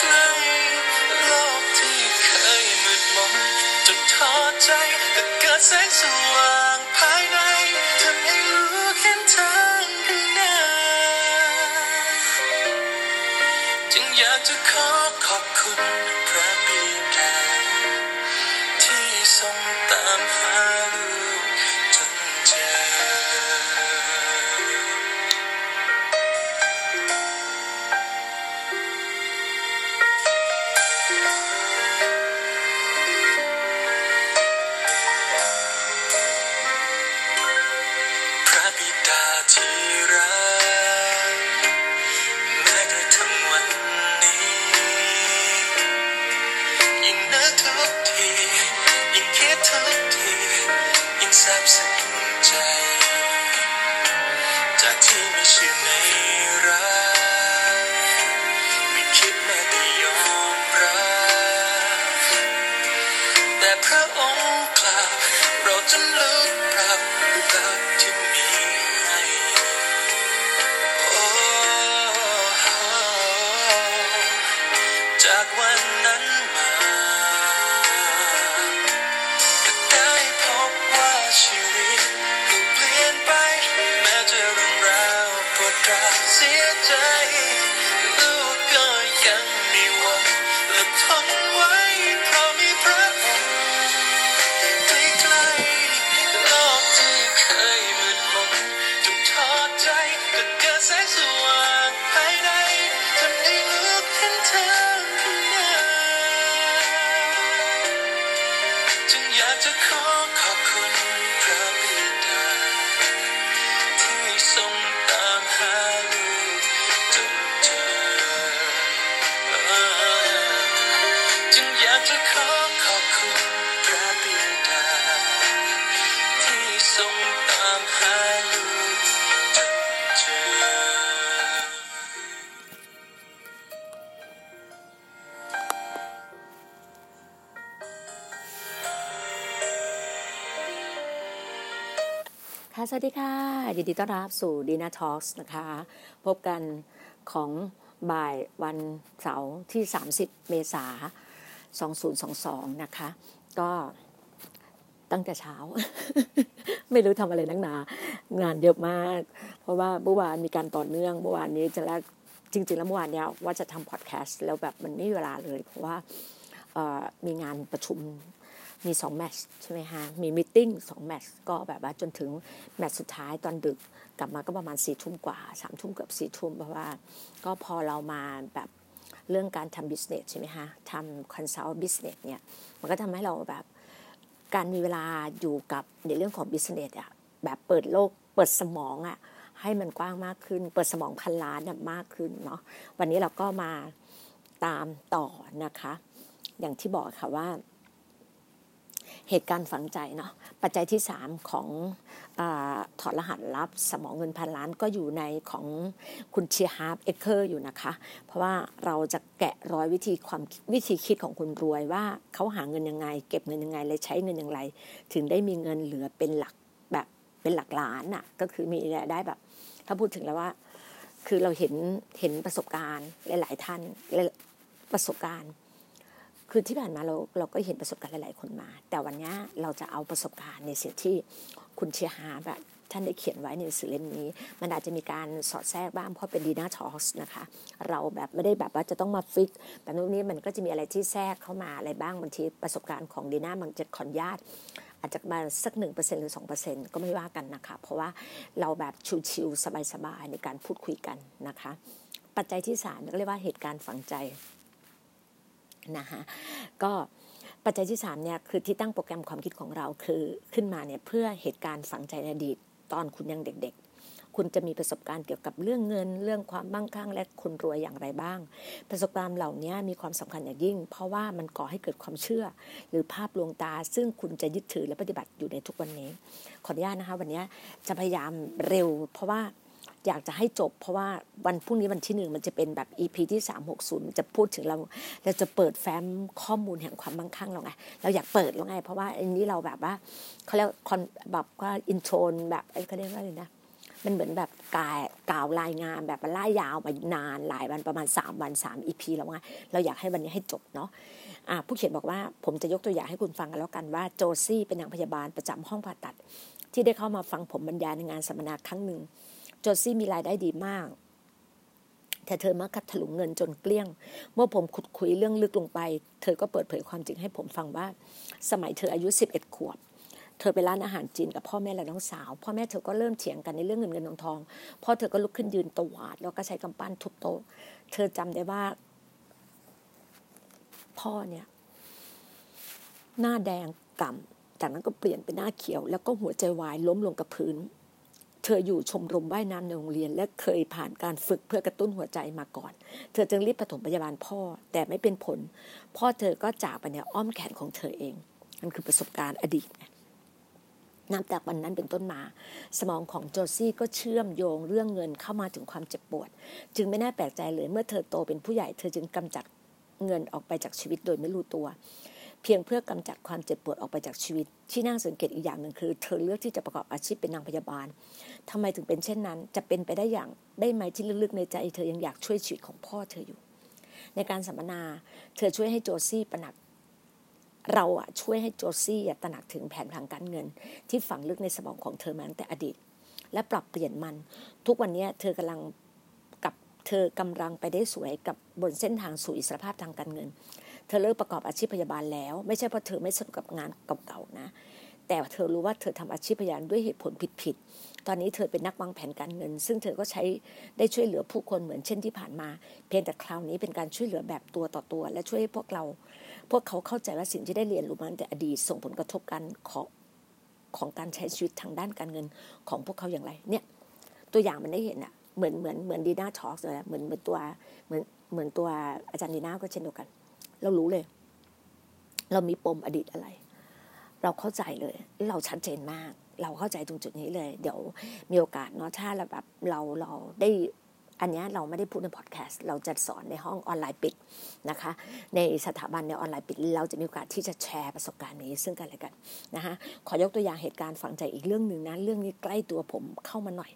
ใกล้ๆโลกที่เคยมืดมนจนท้อใจแต่เกิดแสงสว่าง ค่ะสวัสดีค่ะ ยินดีต้อนรับสู่ Dina Talks นะคะ พบกันของบ่ายวันเสาร์ที่ 30 เมษา2022 นะคะ ก็ตั้งแต่เช้า ไม่รู้ทำอะไรนักหนา งานเยอะมาก เพราะว่าเมื่อวานมีการต่อเนื่องเมื่อวานนี้จะแรกจริง ๆ แล้วเมื่อวานเนี้ยว่าจะทำพอดแคสต์แล้วแบบมันไม่มีเวลาเลย เพราะว่ามีงานประชุม มีสองแมตช์ใช่ไหมฮะมี meeting สองแมตช์ก็แบบว่าจนถึงแมตช์สุดท้ายตอนดึกกลับมาก็ประมาณสี่ทุ่มกว่าสามทุ่มเกือบสี่ทุ่มเพราะว่าก็พอเรามาแบบเรื่องการทำ business ใช่ไหมฮะทำ consult business เนี่ยมันก็ทำให้เราแบบการมีเวลาอยู่กับในเรื่องของ business อะแบบเปิดโลกเปิดสมองอะให้มันกว้างมากขึ้น เปิดสมองพันล้านอะมากขึ้นเนาะวันนี้เราก็มาตามต่อนะคะ อย่างที่บอกค่ะว่า เหตุการณ์ฝังใจเนาะปัจจัยที่ 3 ของอถอดรหัสลับสมองเงินพันล้านก็อยู่ในของคุณเชียร์ฮาร์ปเอเคอร์อยู่นะคะ เพราะว่าเราจะแกะรอยวิธีความวิธีคิดของคนรวยว่าเขาหาเงินยังไง เก็บเงินยังไงเลยใช้เงินอย่างไรถึงได้มีเงินเหลือเป็นหลักแบบเป็นหลักล้านน่ะก็คือมีรายได้แบบ ถ้าพูดถึงแล้วว่า คือเราเห็นเห็นประสบการณ์หลาย ๆ ท่านประสบการณ์ คือที่ผ่านมาเราเราก็เห็นประสบการณ์หลาย ๆ คนมา แต่วันนี้เราจะเอาประสบการณ์ในสิ่งที่คุณเชียฮาแบบท่านได้เขียนไว้ในหนังสือเล่มนี้ มันอาจจะมีการสอดแทรกบ้างเพราะเป็นดีน่าทอสนะคะ เราแบบไม่ได้แบบว่าจะต้องมาฟิกแบบนู้นนี้มันก็จะมีอะไรที่แทรกเข้ามาอะไรบ้างบางทีประสบการณ์ของดีน่ามันจะขอนญาตอาจจะมาสักหนึ่งเปอร์เซ็นหรือสองเปอร์เซ็นก็ไม่ว่ากันนะคะ เพราะว่าเราแบบชิวๆสบายๆในการพูดคุยกันนะคะ ปัจจัยที่สามก็เรียกว่าเหตุการณ์ฝังใจ นะคะก็ปัจจัยที่สามเนี่ยคือที่ตั้งโปรแกรมความคิดของเราคือขึ้นมาเนี่ยเพื่อเหตุการณ์ฝังใจในอดีตตอนคุณยังเด็กๆ คุณจะมีประสบการณ์เกี่ยวกับเรื่องเงิน เรื่องความมั่งคั่งและคนรวยอย่างไรบ้าง ประสบการณ์เหล่านี้มีความสำคัญอย่างยิ่ง เพราะว่ามันก่อให้เกิดความเชื่อ หรือภาพลวงตา ซึ่งคุณจะยึดถือและปฏิบัติอยู่ในทุกวันนี้ ขออนุญาตนะคะวันนี้จะพยายามเร็ว เพราะว่า อยากจะให้จบ เพราะว่าวันพรุ่งนี้วันที่หนึ่งมันจะเป็นแบบ EP ที่ 360 จะพูดถึงเราเราจะเปิดแฟ้มข้อมูลแห่งความมั่งคั่งเราไงเราอยากเปิดแล้วไง เพราะว่าอันนี้เราแบบว่าเขาเรียกคอนแบบว่าอินโทรนแบบเขาเรียกว่าอะไรนะมันเหมือนแบบกายกล่าวรายงานแบบมันล่ายาวมานานหลายวันประมาณ 3 วัน3 EP แล้วไงเราอยากให้วันนี้ให้จบเนาะะผู้เขียนบอกว่าผมจะยกตัวอย่างให้คุณฟังกันแล้วกันว่าโจซี่เป็นนางพยาบาลประจำห้องผ่าตัด ที่ได้เข้ามาฟังผมบรรยายในงานสัมมนาครั้งหนึ่ง โจซี่มีรายได้ดีมาก แต่เธอมักคัดถลุงเงินจนเกลี้ยง เมื่อผมขุดคุยเรื่องลึกลงไป เธอก็เปิดเผยความจริงให้ผมฟังว่า สมัยเธออายุ 11 ขวบเธอไปร้านอาหารจีนกับพ่อแม่และน้องสาว พ่อแม่เธอก็เริ่มเถียงกันในเรื่องเงินเงินทองทองพ่อเธอก็ลุกขึ้นยืนตวาด แล้วก็ใช้กำปั้นทุบโต๊ะ เธอจำได้ว่า พ่อเนี่ย หน้าแดงกล่ำจากนั้นก็เปลี่ยนเป็นหน้าเขียว แล้วก็หัวใจวายล้มลงกับพื้น ธออยู่ชมรมว่ายน้ำในโรงเรียน และเคยผ่านการฝึกเพื่อกระตุ้นหัวใจมาก่อน เธอจึงรีบปฐมพยาบาลพ่อแต่ไม่เป็นผล พ่อเธอก็จากไปในอ้อมแขนของเธอเองนั่นคือประสบการณ์อดีตนับจากวันนั้นเป็นต้นมา สมองของโจซี่ก็เชื่อมโยงเรื่องเงินเข้ามาถึงความเจ็บปวด จึงไม่น่าแปลกใจเลยเมื่อเธอโตเป็นผู้ใหญ่เธอจึงกำจัดเงินออกไปจากชีวิตโดยไม่รู้ตัว พียงเพื่อกำจัดความเจ็บปวดออกไปจากชีวิต ที่น่าสังเกตอีกอย่างหนึ่งคือ เธอเลือกที่จะประกอบอาชีพเป็นนางพยาบาลทำไมถึงเป็นเช่นนั้น จะเป็นไปได้อย่างได้ไหมที่ลึกๆในใจ เธอยังอยากช่วยชีวิตของพ่อเธออยู่ ในการสัมมนา เธอช่วยให้โจซี่ประหนักเราอะช่วยให้โจซี่ตระหนักถึงแผนทางการเงิน ที่ฝังลึกในสมองของเธอมาตั้งแต่อดีต และปรับเปลี่ยนมัน ทุกวันนี้เธอกำลังกับเธอกำลังไปได้สวยกับบนเส้นทางสู่อิสรภาพทางการเงิน เธอเลิกประกอบอาชีพพยาบาลแล้ว ไม่ใช่เพราะเธอไม่สนุกกับงานเก่าๆนะ แต่เธอรู้ว่าเธอทำอาชีพพยาบาลด้วยเหตุผลผิดๆตอนนี้เธอเป็นนักวางแผนการเงิน ซึ่งเธอก็ใช้ได้ช่วยเหลือผู้คนเหมือนเช่นที่ผ่านมา เพียงแต่คราวนี้เป็นการช่วยเหลือแบบตัวต่อตัว และช่วยให้พวกเรา พวกเขาเข้าใจว่าสิ่งที่ได้เรียนรู้มาแต่อดีตส่งผลกระทบกันของของการใช้ชีวิตทางด้านการเงินของพวกเขาอย่างไร เนี่ย ตัวอย่างมันได้เห็นอะเหมือนเหมือนเหมือนดีน่าทอล์กเลยเหมือนเหมือนตัวเหมือนเหมือนตัวอาจารย์ดีน่าก็เช่นเดียวกัน เรารู้เลย เรามีปมอดีตอะไร เราเข้าใจเลย เราชัดเจนมาก เราเข้าใจตรงจุดนี้เลย เดี๋ยวมีโอกาสเนาะถ้าเราแบบเราเราได้อันนี้เราไม่ได้พูดในพอดแคสต์เราจะสอนในห้องออนไลน์ปิดนะคะ ในสถาบันในออนไลน์ปิด เราจะมีโอกาสที่จะแชร์ประสบการณ์นี้ซึ่งกันและกันนะคะขอยกตัวอย่างเหตุการณ์ฝังใจอีกเรื่องหนึ่งนะเรื่องนี้ใกล้ตัวผมเข้ามาหน่อย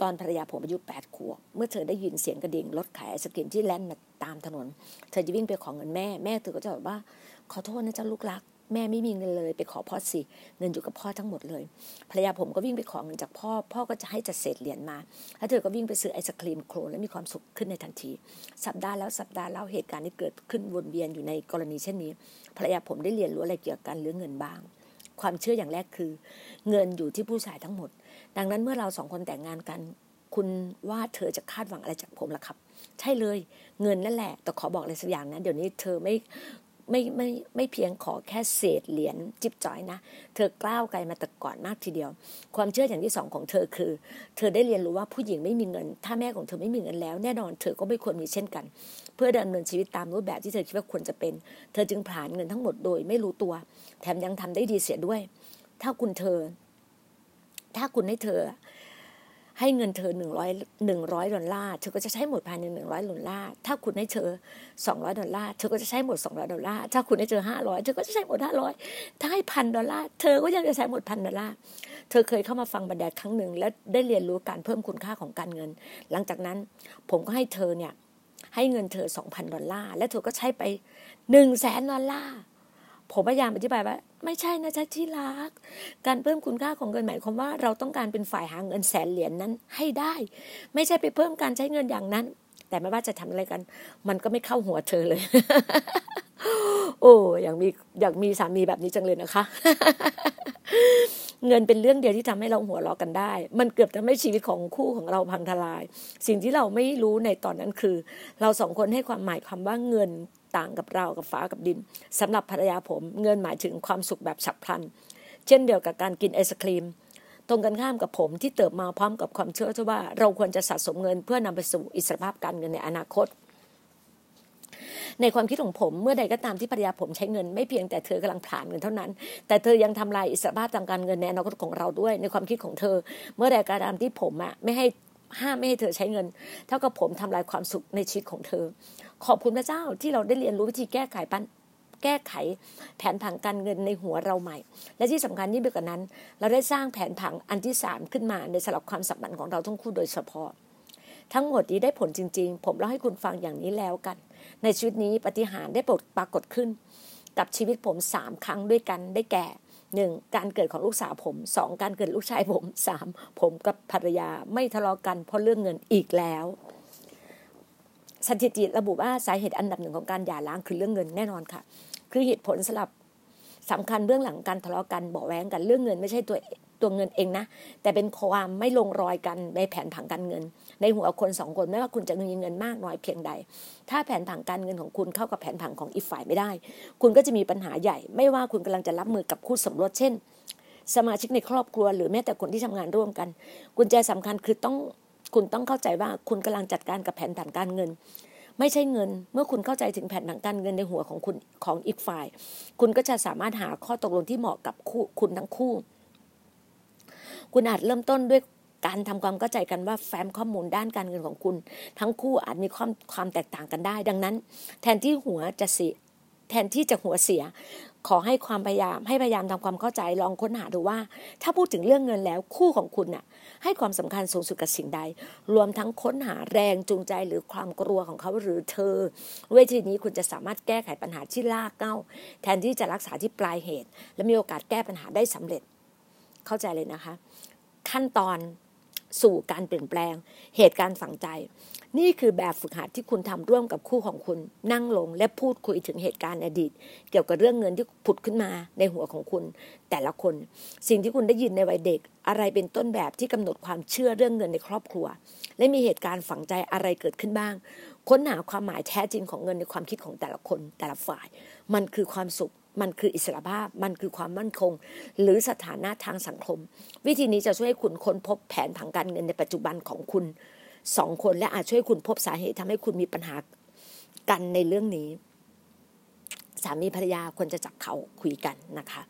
ตอนภรรยาผมอายุแปดขวบเมื่อเธอได้ยินเสียงกระดิ่งรถขายไอศกรีมที่แล่นมาตามถนน เธอจะวิ่งไปขอเงินแม่แม่เธอก็จะแบบว่าขอโทษนะจ๊ะลูกรักแม่ไม่มีเงินเลยไปขอพ่อสิเงินอยู่กับพ่อทั้งหมดเลยภรรยาผมก็วิ่งไปขอเงินจากพ่อ พ่อก็จะให้จัดเศษเหรียญมา แล้วเธอก็วิ่งไปซื้อไอศครีมโครนและมีความสุขขึ้นในทันที สัปดาห์แล้วสัปดาห์แล้วเหตุการณ์ที่เกิดขึ้นวนเวียนอยู่ในกรณีเช่นนี้ ภรรยาผมได้เรียนรู้อะไรเกี่ยวกับการเรื่องเงินบ้าง ความเชื่ออย่างแรกคือ เงินอยู่ที่ผู้ชายทั้งหมด ดังนั้นเมื่อเราสองคนแต่งงานกัน คุณว่าเธอจะคาดหวังอะไรจากผมล่ะครับ ใช่เลย เงินนั่นแหละ แต่ขอบอกอะไรสักอย่างนะ เดี๋ยวนี้เธอไม่ ไม่ไม่ไม่เพียงขอแค่เศษเหรียญจิบจ่อยนะ เธอกล้าวไกลมาแต่ก่อนมากทีเดียว ความเชื่ออย่างที่สองของเธอคือ เธอได้เรียนรู้ว่าผู้หญิงไม่มีเงิน ถ้าแม่ของเธอไม่มีเงินแล้ว แน่นอนเธอก็ไม่ควรมีเช่นกัน เพื่อดำเนินชีวิตตามรูปแบบที่เธอคิดว่าควรจะเป็น เธอจึงผ่านเงินทั้งหมดโดยไม่รู้ตัว แถมยังทำได้ดีเสียด้วย ถ้าคุณเธอ ถ้าคุณให้เธอ ให้เงินเธอหนึ่งร้อยหนึ่งร้อยดอลลาร์เธอก็จะใช้หมดภายในหนึ่งร้อยดอลลาร์ถ้าคุณให้เธอสองร้อยดอลลาร์เธอก็จะใช้หมดสองร้อยดอลลาร์ถ้าคุณให้เธอห้าร้อยเธอก็จะใช้หมดห้าร้อยถ้าให้พันดอลลาร์เธอก็ยังจะใช้หมดพันดอลลาร์เธอเคยเข้ามาฟังบรรยายครั้งหนึ่งและได้เรียนรู้การเพิ่มคุณค่าของการเงิน หลังจากนั้นผมก็ให้เธอเนี่ยให้เงินเธอสองพันดอลลาร์และเธอก็ใช้ไปหนึ่งแสนดอลลาร์ ผมพยายามอธิบายว่า ไม่ใช่นะจ๊ะที่รัก การเพิ่มคุณค่าของเงินหมายความว่าเราต้องการเป็นฝ่ายหาเงินแสนเหรียญนนั้นให้ได้ ไม่ใช่ไปเพิ่มการใช้เงินอย่างนั้น แต่ไม่ว่าจะทำอะไรกัน มันก็ไม่เข้าหัวเธอเลย โอ้อยากมีอยากมีสามีแบบนี้จังเลยนะคะ เงินเป็นเรื่องเดียวที่ทำให้เราหัวเราะกันได้ มันเกือบทำให้ชีวิตของคู่ของเราพังทลาย สิ่งที่เราไม่รู้ในตอนนั้นคือ เราสองคนให้ความหมายความว่าเงิน ต่างกับเรากับฟ้ากับดินสำหรับภรรยาผมเงินหมายถึงความสุขแบบฉับพลัน เช่นเดียวกับการกินไอศครีม ตรงกันข้ามกับผมที่เติบมาพร้อมกับความเชื่อที่ว่าเราควรจะสะสมเงินเพื่อนำไปสู่อิสรภาพการเงินในอนาคตในความคิดของผมเมื่อใดก็ตามที่ภรรยาผมใช้เงินไม่เพียงแต่เธอกำลังผ่านเงินเท่านั้น แต่เธอยังทำลายอิสรภาพทางการเงินในอนาคตของเราด้วย ในความคิดของเธอ เมื่อใดก็ตามที่ผมอะไม่ให้ห้ามไม่ให้เธอใช้เงิน เท่ากับผมทำลายความสุขในชีวิตของเธอ ขอบคุณพระเจ้าที่เราได้เรียนรู้วิธีแก้ไขปัญแก้ไขแผนผังการเงินในหัวเราใหม่ และที่สำคัญยิ่งไปกว่านั้น เราได้สร้างแผนผังอันที่สามขึ้นมาในสำหรับความสัมพันธ์ของเราทั้งคู่โดยเฉพาะ ทั้งหมดนี้ได้ผลจริง ๆ ผมเล่าให้คุณฟังอย่างนี้แล้วกัน ในชีวิตนี้ปฏิหารได้ปรากฏขึ้น กับชีวิตผมสามครั้งด้วยกันได้แก่หนึ่งการเกิดของลูกสาวผมสองการเกิดลูกชายผมสามผมกับภรรยาไม่ทะเลาะกันเพราะเรื่องเงินอีกแล้ว สถิติระบุว่าสาเหตุอันดับหนึ่งของการหย่าร้างคือเรื่องเงินแน่นอนค่ะ คือเหตุผลสลับสำคัญเบื้องหลังการทะเลาะกันบอกแว้งกันเรื่องเงินไม่ใช่ตัวตัวเงินเองนะ แต่เป็นความไม่ลงรอยกันในแผนผังการเงิน ในหัวคนสองคนไม่ว่าคุณจะมีเงินมากน้อยเพียงใด ถ้าแผนผังการเงินของคุณเข้ากับแผนผังของอีกฝ่ายไม่ได้ คุณก็จะมีปัญหาใหญ่ ไม่ว่าคุณกำลังจะรับมือกับคู่สมรสเช่น สมาชิกในครอบครัวหรือแม้แต่คนที่ทำงานร่วมกัน กุญแจสำคัญคือต้อง คุณต้องเข้าใจว่าคุณกำลังจัดการกับแผนผังการเงิน ไม่ใช่เงิน เมื่อคุณเข้าใจถึงแผนผังการเงินในหัวของคุณของอีกฝ่าย คุณก็จะสามารถหาข้อตกลงที่เหมาะกับคู่คุณทั้งคู่ คุณอาจเริ่มต้นด้วยการทำความเข้าใจกันว่าแฟ้มข้อมูลด้านการเงินของคุณ ทั้งคู่อาจมีความความแตกต่างกันได้ ดังนั้น แทนที่หัวจะเสียแทนที่จะหัวเสีย ขอให้ความพยายามให้พยายามทำความเข้าใจลองค้นหาดูว่า ถ้าพูดถึงเรื่องเงินแล้วคู่ของคุณน่ะ ให้ความสำคัญสูงสุดกับสิ่งใด รวมทั้งค้นหาแรงจูงใจหรือความกลัวของเขาหรือเธอเวทีนี้คุณจะสามารถแก้ไขปัญหาที่ลากเก้า แทนที่จะรักษาที่ปลายเหตุ และมีโอกาสแก้ปัญหาได้สำเร็จ เข้าใจเลยนะคะ ขั้นตอนสู่การเปลี่ยนแปลง เหตุการณ์ฝังใจ นี่คือแบบฝึกหัดที่คุณทำร่วมกับคู่ของคุณนั่งลงและพูดคุยถึงเหตุการณ์อดีต เกี่ยวกับเรื่องเงินที่ผุดขึ้นมาในหัวของคุณ แต่ละคน สิ่งที่คุณได้ยินในวัยเด็ก อะไรเป็นต้นแบบที่กำหนดความเชื่อเรื่องเงินในครอบครัว และมีเหตุการณ์ฝังใจอะไรเกิดขึ้นบ้าง ค้นหาความหมายแท้จริงของเงินในความคิดของแต่ละคนแต่ละฝ่าย มันคือความสุขมันคืออิสระภาพ มันคือความมั่นคง หรือสถานะทางสังคม วิธีนี้จะช่วยให้คุณค้นพบแผนผังการเงินในปัจจุบันของคุณ สองคนและอาจช่วยคุณพบสาเหตุทำให้คุณมีปัญหากันในเรื่องนี้ สามีภรรยาควรจะจับเขาคุยกันนะคะ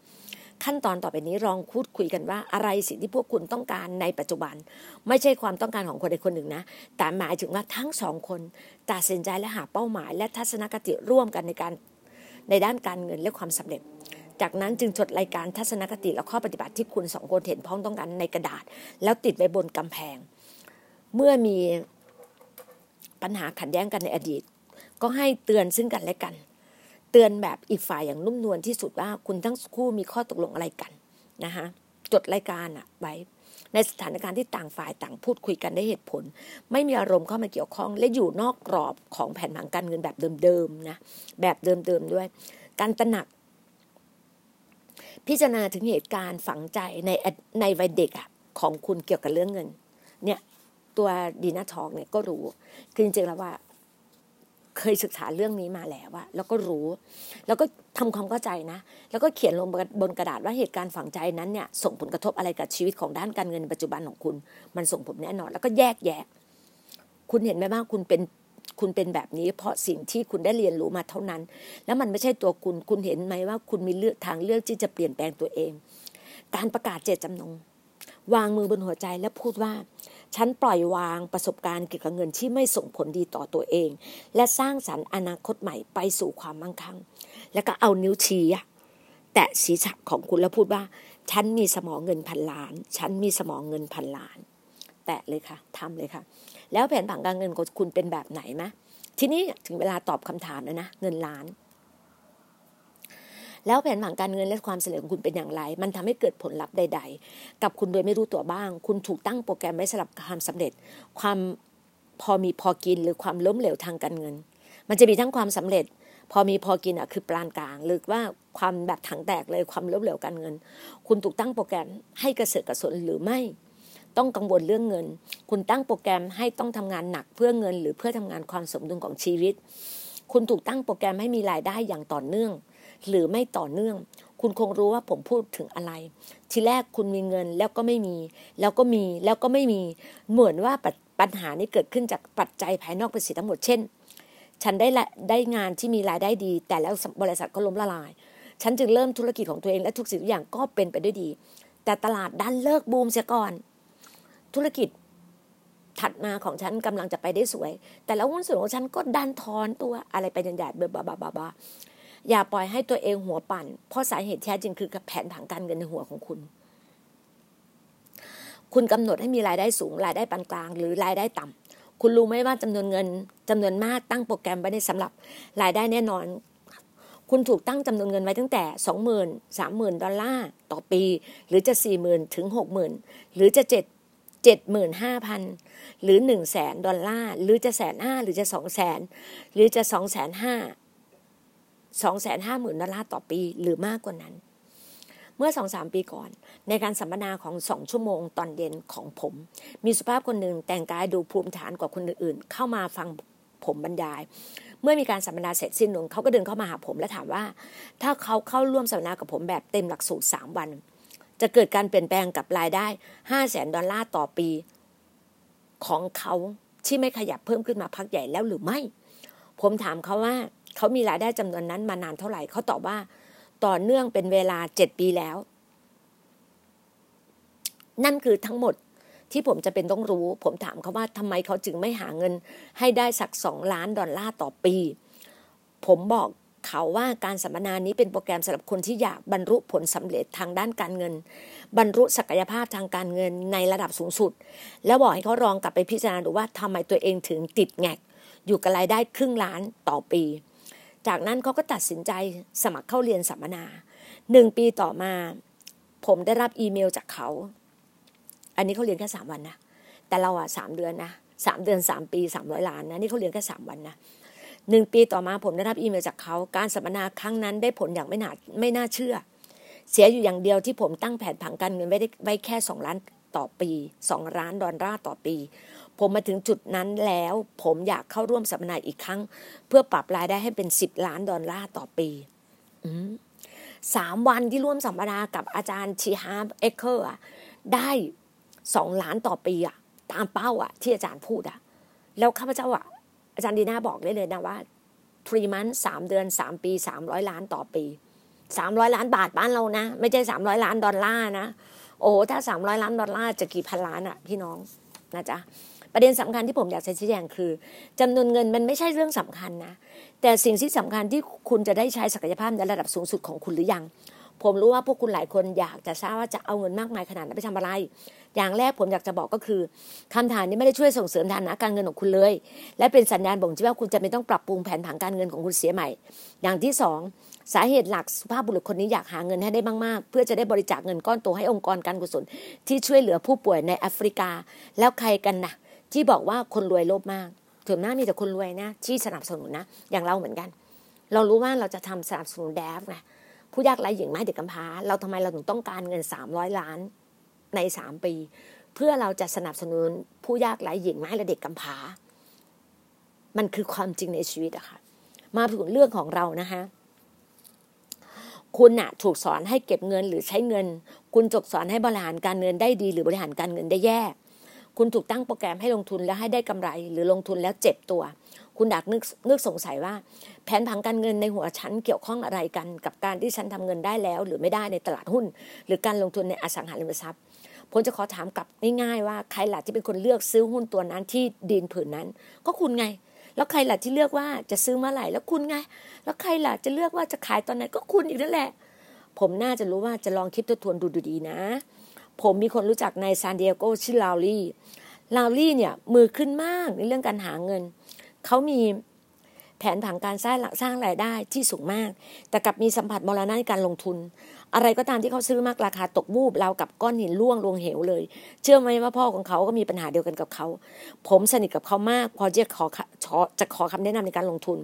ขั้นตอนต่อไปนี้ลองพูดคุยกันว่า อะไรสิ่งที่พวกคุณต้องการในปัจจุบัน ไม่ใช่ความต้องการของคนใดคนหนึ่งนะ แต่หมายถึงว่าทั้งสองคนตัดสินใจและหาเป้าหมาย และทัศนคติร่วมกันในการในด้านการเงินและความสำเร็จจากนั้นจึงจดรายการทัศนคติและข้อปฏิบัติที่คุณสองคนเห็นพ้องต้องกันในกระดาษ แล้วติดไว้บนกำแพง เมื่อมีปัญหาขัดแย้งกันในอดีต ก็ให้เตือนซึ่งกันและกัน เตือนแบบอีกฝ่ายอย่างนุ่มนวลที่สุดว่าคุณทั้งคู่มีข้อตกลงอะไรกันนะคะจดรายการอะไว้ในสถานการณ์ที่ต่างฝ่ายต่างพูดคุยกันได้เหตุผล ไม่มีอารมณ์เข้ามาเกี่ยวข้อง และอยู่นอกกรอบของแผนผังการเงินแบบเดิมๆนะแบบเดิมๆด้วย การตระหนัก พิจารณาถึงเหตุการณ์ฝังใจในในวัยเด็กอะของคุณเกี่ยวกับเรื่องเงิน เนี่ย ตัวดีน่าทอกเนี่ยก็รู้ คือจริงๆแล้วว่า เคยศึกษาเรื่องนี้มาแล้วว่าแล้วก็รู้ แล้วก็ทำความเข้าใจนะ แล้วก็เขียนลงบนกระดาษว่าเหตุการณ์ฝังใจนั้นเนี่ยส่งผลกระทบอะไรกับชีวิตของด้านการเงินปัจจุบันของคุณ มันส่งผลแน่นอน แล้วก็แยกแยะ คุณเห็นไหมว่าคุณเป็นคุณเป็นแบบนี้ เพราะสิ่งที่คุณได้เรียนรู้มาเท่านั้น แล้วมันไม่ใช่ตัวคุณ คุณเห็นไหมว่าคุณมีเลือกทางเลือกที่จะเปลี่ยนแปลงตัวเอง การประกาศเจตจำนง วางมือบนหัวใจและพูดว่า ฉันปล่อยวางประสบการณ์เกี่ยวกับเงินที่ไม่ส่งผลดีต่อตัวเอง และสร้างสรรค์อนาคตใหม่ไปสู่ความมั่งคั่ง แล้วก็เอานิ้วชี้แตะศีรษะของคุณแล้วพูดว่า ฉันมีสมองเงินพันล้าน ฉันมีสมองเงินพันล้าน แตะเลยค่ะทำเลยค่ะ แล้วแผนผังการเงินของคุณเป็นแบบไหนไหมทีนี้ถึงเวลาตอบคำถามแล้วนะ เงินล้าน แล้วแผนผังการเงินและความเสร็จของคุณเป็นอย่างไร มันทำให้เกิดผลลัพธ์ใด ๆ กับคุณโดยไม่รู้ตัวบ้าง คุณถูกตั้งโปรแกรมไว้สำหรับความสำเร็จ ความพอมีพอกินหรือความล้มเหลวทางการเงิน มันจะมีทั้งความสำเร็จ พอมีพอกินอะคือปานกลางหรือว่าความแบบถังแตกเลยความล้มเหลวการเงิน คุณถูกตั้งโปรแกรมให้กระเสือกกระสนหรือไม่ต้องกังวลเรื่องเงิน คุณตั้งโปรแกรมให้ต้องทำงานหนักเพื่อเงิน หรือเพื่อทำงานความสมดุลของชีวิต คุณถูกตั้งโปรแกรมให้มีรายได้อย่างต่อเนื่อง หรือไม่ต่อเนื่อง คุณคงรู้ว่าผมพูดถึงอะไร ทีแรกคุณมีเงินแล้วก็ไม่มี แล้วก็มีแล้วก็ไม่มี เหมือนว่าปัญหานี้เกิดขึ้นจากปัจจัยภายนอกเป็นสิ่ทั้งหมดเช่น ฉันได้ได้งานที่มีรายได้ดี แต่แล้วบริษัทก็ล้มละลาย ฉันจึงเริ่มธุรกิจของตัวเองและทุกสิ่งทุกอย่างก็เป็นไปด้วยดี แต่ตลาดดันเลิกบูมเสียก่อน ธุรกิจถัดมาของฉันกำลังจะไปได้สวย แต่แล้วหุ้นส่วนของฉันก็ดันทอนตัวอะไรไปยันหยาดเบบ้าบ้าบ้า อย่าปล่อยให้ตัวเองหัวปั่น เพราะสาเหตุแท้จริงคือแผนผังการเงินในหัวของคุณ คุณกำหนดให้มีรายได้สูง รายได้ปานกลาง หรือรายได้ต่ำคุณรู้ไหมว่าจำนวนเงินจำนวนมากตั้งโปรแกรมไว้ในสำหรับรายได้แน่นอน คุณถูกตั้งจำนวนเงินไว้ตั้งแต่สองหมื่นสามหมื่นดอลลาร์ต่อปี หรือจะสี่หมื่นถึงหกหมื่นหรือจะเจ็ดเจ็ดหมื่นห้าพันหรือหนึ่งแสนดอลลาร์ หรือจะแสนห้าหรือจะสองแสนหรือจะสองแส นห้าสองแสนห้าหมื่นดอลลาร์ต่อปีหรือมากกว่านั้น เมื่อสองสามปีก่อน ในการสัมมนาของสองชั่วโมงตอนเย็นของผม มีสุภาพคนหนึ่งแต่งกายดูภูมิฐานกว่าคนอื่นๆ เข้ามาฟังผมบรรยาย เมื่อมีการสัมมนาเสร็จสิ้นลงเขาก็เดินเข้ามาหาผมและถามว่า ถ้าเขาเข้าร่วมสัมมนากับผมแบบเต็มหลักสูตรสามวัน จะเกิดการเปลี่ยนแปลงกับรายได้ห้าแสนดอลลาร์ต่อปีของเขาที่ไม่ขยับเพิ่มขึ้นมาพักใหญ่แล้วหรือไม่ ผมถามเขาว่า เขามีรายได้จำนวนนั้นมานานเท่าไหร่เขาตอบว่าต่อเนื่องเป็นเวลาเจ็ดปีแล้ว นั่นคือทั้งหมดที่ผมจะเป็นต้องรู้ ผมถามเขาว่าทำไมเขาจึงไม่หาเงิน ให้ได้สักสองล้านดอลลาร์ต่อปี ผมบอกเขาว่าการสัมมนานี้เป็นโปรแกรมสำหรับคนที่อยากบรรลุผลสำเร็จทางด้านการเงิน บรรลุศักยภาพทางการเงินในระดับสูงสุด แล้วบอกให้เขาลองกลับไปพิจารณาดูว่าทำไมตัวเองถึงติดแงก อยู่กับรายได้ครึ่งล้านต่อปี จากนั้นเขาก็ตัดสินใจสมัครเข้าเรียนสัมมนาหนึ่งปีต่อมา ผมได้รับอีเมลจากเขา อันนี้เขาเรียนแค่สามวันนะแต่เราอะสามเดือนนะสามเดือนสามปีสามร้อยล้านนะนี่เขาเรียนแค่สามวันนะหนึ่งปีต่อมาผมได้รับอีเมลจากเขา การสัมมนาครั้งนั้นได้ผลอย่างไม่น่าไม่น่าเชื่อ เสียอยู่อย่างเดียวที่ผมตั้งแผนผังการเงินไว้ได้ไว้แค่สองล้านต่อปีสองล้านดอลลาร์ต่อปี ผมมาถึงจุดนั้นแล้ว ผมอยากเข้าร่วมสัมมนาอีกครั้ง เพื่อปรับรายได้ให้เป็นสิบล้านดอลลาร์ต่อปีสามวันที่ร่วมสัมมนากับอาจารย์ทีฮาร์ฟ เอเคอร์ได้สองล้านต่อปีอะตามเป้าอะที่อาจารย์พูดอะแล้วข้าพเจ้าอะอาจารย์ดีน่าบอกได้เลยนะว่า three months สามเดือนสามปีสามร้อยล้านต่อปีสามร้อยล้านบาทบ้านเรานะ ไม่ใช่สามร้อยล้านดอลลาร์นะ โอ้ถ้าสามร้อยล้านดอลลาร์จะกี่พันล้านอะพี่น้องนะจ๊ะ ประเด็นสำคัญที่ผมอยากจะชี้แจงคือจำนวนเงินมันไม่ใช่เรื่องสำคัญนะ แต่สิ่งที่สำคัญที่คุณจะได้ใช้ศักยภาพในระดับสูงสุดของคุณหรือยัง ผมรู้ว่าพวกคุณหลายคนอยากจะทราบว่าจะเอาเงินมากมายขนาดนั้นไปทำอะไร อย่างแรกผมอยากจะบอกก็คือคำถามนี้ไม่ได้ช่วยส่งเสริมฐานะการเงินของคุณเลย และเป็นสัญญาณบ่งชี้ว่าคุณจะไม่ต้องปรับปรุงแผนผังการเงินของคุณเสียใหม่ อย่างที่สองสาเหตุหลักสุภาพบุรุษคนนี้อยากหาเงินให้ได้มากๆ เพื่อจะได้บริจาคเงินก้อนโตให้องค์กรการกุศลที่ช่วยเหลือผู้ป่วยในแอฟริกา แล้วใครกันนะ ที่บอกว่าคนรวยโลภมากถึงหน้ามีแต่คนรวยนะที่สนับสนุนนะ อย่างเราเหมือนกัน เรารู้ว่าเราจะทำสนับสนุนแดฟไงผู้ยากไร้หญิงไม้เด็กกำพร้าเราทำไมเราถึงต้องการเงินสามร้อยล้านในสามปี เพื่อเราจะสนับสนุนผู้ยากไร้หญิงไม้และเด็กกำพร้ามันคือความจริงในชีวิตอะค่ะมาถึงเรื่องของเรานะคะคุณน่ะถูกสอนให้เก็บเงินหรือใช้เงิน คุณถูกสอนให้บริหารการเงินได้ดี หรือบริหารการเงินได้แย่ คุณถูกตั้งโปรแกรมให้ลงทุนแล้วให้ได้กำไร หรือลงทุนแล้วเจ็บตัว คุณอยากนึกนึกสงสัยว่า แผนผังการเงินในหัวฉันเกี่ยวข้องอะไรกัน กับการที่ฉันทำเงินได้แล้ว หรือไม่ได้ในตลาดหุ้น หรือการลงทุนในอสังหาริมทรัพย์ผมจะขอถามกลับง่ายๆว่าใครหล่ะที่เป็นคนเลือกซื้อหุ้นตัวนั้นที่ดินผืนนั้น ก็คุณไง แล้วใครล่ะที่เลือกว่าจะซื้อเมื่อไหร่แล้วคุณไง แล้วใครล่ะจะเลือกว่าจะขายตอนไหนก็คุณอีกนั่นแหละ ผมน่าจะรู้ว่าจะลองคิดทวนดูดูดีนะ ผมมีคนรู้จักในซานดิเอโกชื่อลาวลี่ลาวลี่เนี่ยมือขึ้นมากในเรื่องการหาเงิน เขามีแผนผังการสร้างสร้างรายได้ที่สูงมาก แต่กับมีสัมผัสมรณะในการลงทุน อะไรก็ตามที่เขาซื้อมากราคาตกบูบเรากับก้อนหินล่วงลงเหวเลย เชื่อไหมว่าพ่อของเขาก็มีปัญหาเดียวกันกับเขา ผมสนิทกับเขามาก พอจะขอจะขอคำแนะนำในการลงทุน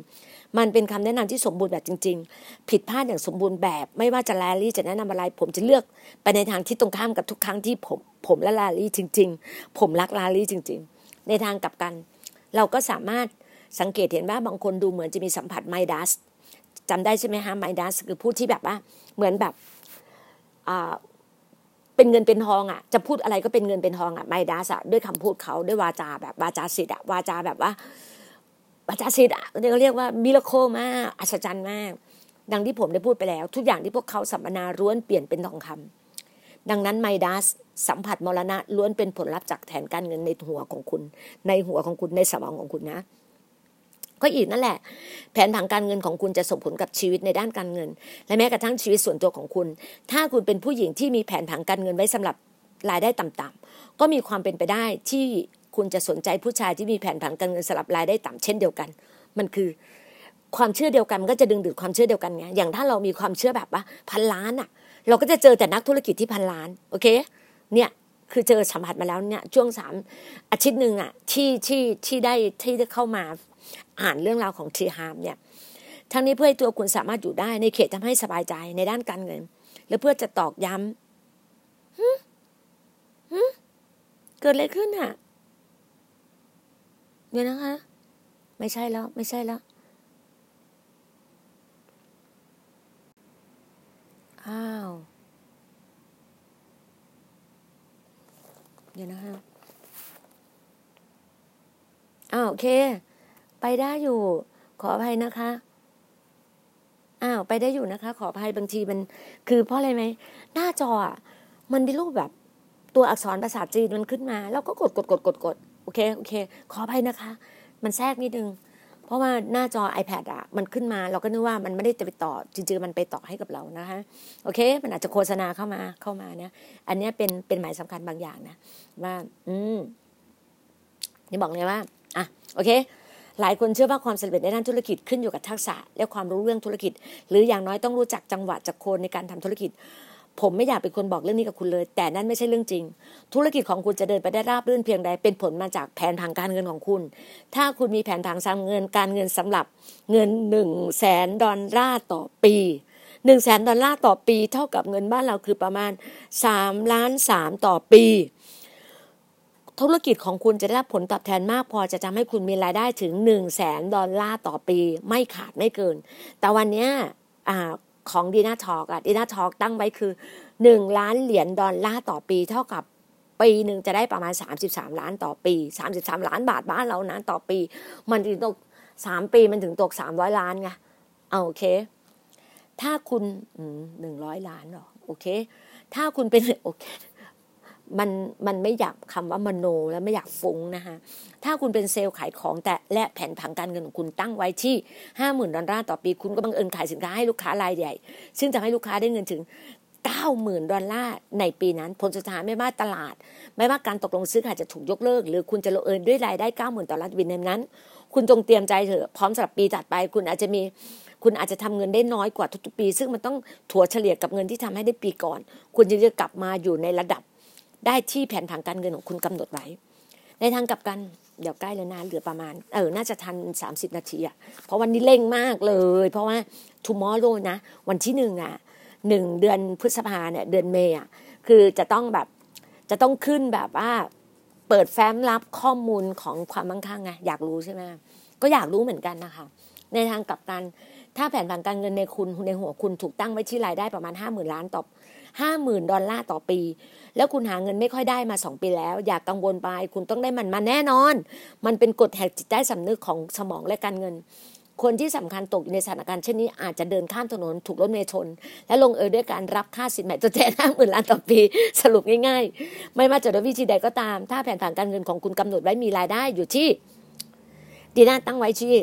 มันเป็นคำแนะนำที่สมบูรณ์แบบจริง ๆ ผิดพลาดอย่างสมบูรณ์แบบ ไม่ว่าจะแลลี่จะแนะนำอะไร ผมจะเลือกไปในทางที่ตรงข้ามกับทุกครั้งที่ผมผมและลาลี่จริง ๆ ผมรักลาลี่จริง ๆ ในทางกลับกัน เราก็สามารถสังเกตเห็นว่าบางคนดูเหมือนจะมีสัมผัสไมดัสจำได้ใช่ไหมฮะไมดัสคือพูดที่แบบว่าเหมือนแบบอ่าเป็นเงินเป็นทองอะ จะพูดอะไรก็เป็นเงินเป็นทองอะไมดัสอะด้วยคำพูดเขาด้วยวาจาแบบวาจาสิทธิ์อะวาจาแบบว่า วาจาสิทธิ์อะเขาเรียกว่ามิราโคมากอัศจรรย์มาก ดังที่ผมได้พูดไปแล้ว ทุกอย่างที่พวกเขาสัมมนาล้วนเปลี่ยนเป็นทองคำดังนั้นไมดัสสัมผัสมรณะล้วนเป็นผลลัพธ์จากแผนการเงินในหัวของคุณ ในหัวของคุณในสมองของคุณนะ ก็อีกนั่นแหละ แผนผังการเงินของคุณจะส่งผลกับชีวิตในด้านการเงิน และแม้กระทั่งชีวิตส่วนตัวของคุณ ถ้าคุณเป็นผู้หญิงที่มีแผนผังการเงินไว้สำหรับรายได้ต่ำๆก็มีความเป็นไปได้ที่ คุณจะสนใจผู้ชายที่มีแผนผังการเงินสำหรับรายได้ต่ำเช่นเดียวกัน มันคือความเชื่อเดียวกันมันก็จะดึงดูดความเชื่อเดียวกันไงอย่างถ้าเรามีความเชื่อแบบว่าพันล้านอะ เราก็จะเจอแต่นักธุรกิจที่พันล้านโอเค เนี่ยคือเจอสัมผัสมาแล้วเนี่ยช่วงสามอาทิตย์หนึ่งอะที่ที่ที่ได้ที่ได้เข้ามาอ่านเรื่องราวของทีฮามเนี่ยทั้งนี้เพื่อให้ตัวคุณสามารถอยู่ได้ในเขตทำให้สบายใจในด้านการเงิน และเพื่อจะตอกย้ำเกิดอะไรขึ้นอะ เดี๋ยวนะคะ ไม่ใช่แล้ว ไม่ใช่แล้วอ้าว เดี๋ยวนะคะอ้าวโอเค ไปได้อยู่ ขออภัยนะคะอ้าวไปได้อยู่นะคะ ขออภัยบางทีมัน คือเพราะอะไรไหมหน้าจอมันมีรูปแบบ ตัวอักษรภาษาจีนมันขึ้นมา แล้วก็กดกดกดกดกด เคโอเค ขออภัยนะคะ มันแทรกนิดนึง เพราะว่าหน้าจอ iPad อะมันขึ้นมาเราก็นึกว่ามันไม่ได้จะไปต่อ จริงๆ มันไปต่อให้กับเรานะคะโอเค มันอาจจะโฆษณาเข้ามาเข้ามาเนี่ยอันนี้เป็นเป็นหมายสำคัญบางอย่างนะว่า อืมนี่บอกเลยว่าอะโอเคหลายคนเชื่อว่าความสำเร็จในด้านธุรกิจขึ้นอยู่กับทักษะ และความรู้เรื่องธุรกิจ หรืออย่างน้อยต้องรู้จักจังหวะจากโคนในการทำธุรกิจ ผมไม่อยากเป็นคนบอกเรื่องนี้กับคุณเลย แต่นั่นไม่ใช่เรื่องจริง ธุรกิจของคุณจะเดินไปได้ราบรื่นเพียงใดเป็นผลมาจากแผนผังการเงินของคุณ ถ้าคุณมีแผนผังการเงินการเงินสำหรับเงินหนึ่งแสนดอลลาร์ต่อปีหนึ่งแสนดอลลาร์ต่อปีเท่ากับเงินบ้านเราคือประมาณสามล้านสามต่อปี ธุรกิจของคุณจะได้รับผลตอบแทนมากพอจะทำให้คุณมีรายได้ถึง1นึ่งแสนดอลลาร์ต่อปี ไม่ขาดไม่เกิน แต่วันนี้อ ของดีน่าทอกอะดีน่าทอกตั้งไว้คือ 1 ล้านเหรียญดอลลาร์ต่อปี เท่ากับปีหนึ่งจะได้ประมาณ 33 ล้านต่อปี 33 ล้านบาทบ้านเรานะต่อปี มันถึงตกสามปีมันถึงตก 300 ล้านไงเอาโอเค ถ้าคุณหนึ่งร้อยล้านหรอโอเค ถ้าคุณเป็นโอเค มันมันไม่อยากคำว่ามโนและไม่อยากฟุ้งนะคะถ้าคุณเป็นเซลล์ขายของแต่และแผนผังการเงินของคุณตั้งไว้ที่ห้าหมื่นดอลลาร์ต่อปี คุณก็บังเอิญขายสินค้าให้ลูกค้ารายใหญ่ ซึ่งจะให้ลูกค้าได้เงินถึงเก้าหมื่นดอลลาร์ในปีนั้น ผลสุดท้ายไม่ว่าตลาด ไม่ว่าการตกลงซื้อขายจะถูกยกเลิก หรือคุณจะลงเอยด้วยรายได้เก้าหมื่นดอลลาร์ปีนั้น คุณจงเตรียมใจเถอะพร้อมสำหรับปีถัดไป คุณอาจจะมีคุณอาจจะทำเงินได้น้อยกว่าทุกๆปี ซึ่งมันต้องถัวเฉลี่ยกับเงินที่ทำให้ได้ปีก่อน คุณจะกลับมาอยู่ในระดับ ได้ที่แผนผังการเงินของคุณกำหนดไว้ ในทางกลับกันเดี๋ยวใกล้แล้วนะเหลือประมาณ เออ น่าจะทัน 30 นาทีอะเพราะวันนี้เร่งมากเลย เพราะว่า tomorrow นะ วันที่หนึ่งอะหนึ่งเดือนพฤษภาเนี่ยเดือนเมย์อะคือจะต้องแบบจะต้องขึ้นแบบว่า เปิดแฟ้มรับข้อมูลของความมั่งคั่งไงอยากรู้ใช่ไหมก็อยากรู้เหมือนกันนะคะ ในทางกลับกัน ถ้าแผนผังการเงินในคุณในหัวคุณถูกตั้งไว้ที่รายได้ประมาณห้าหมื่นล้านต่อ ห้าหมื่นดอลลาร์ต่อปี แล้วคุณหาเงินไม่ค่อยได้มาสองปีแล้ว อย่ากกังวลไป คุณต้องได้มันมาแน่นอน มันเป็นกฎแห่งจิตใต้สำนึกของสมองและการเงิน คนที่สำคัญตกอยู่ในสถานการณ์เช่นนี้อาจจะเดินข้ามถนนถูกรถเมล์ชน และลงเอยด้วยการรับค่าสินใหม่ตัวแทนห้าหมื่นล้านต่อปี สรุปง่ายๆ ไม่ว่าจะด้วยวิธีใดก็ตาม ถ้าแผนผังการเงินของคุณกำหนดไว้มีรายได้อยู่ที่ดีน่าตั้งไว้ที่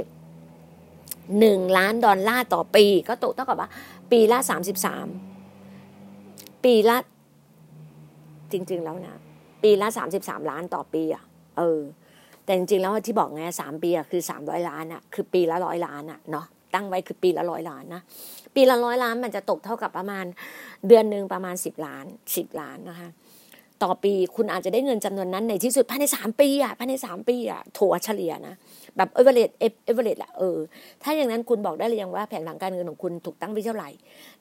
หนึ่งล้านดอลลาร์ต่อปี ก็ตกเท่ากับว่า ปีละสามสิบสาม ปีละ จริง ๆ แล้วนะ ปีละสามสิบสามล้านต่อปีอะเออ แต่จริง ๆ แล้วที่บอกไงสามปีอะคือสามร้อยล้านอะคือปีละร้อยล้านอะเนาะตั้งไว้คือปีละร้อยล้านนะปีละร้อยล้านมันจะตกเท่ากับประมาณเดือนหนึ่งประมาณสิบล้านสิบล้านนะคะต่อปีคุณอาจจะได้เงินจำนวนนั้นในที่สุดภายในสามปีอะภายในสามปีอะถัวเฉลี่ยนะ แบบเอเวอเรสเอเวอเรสละเออถ้าอย่างนั้นคุณบอกได้เลยยังว่าแผนหลังการเงินของคุณถูกตั้งไว้เท่าไหร่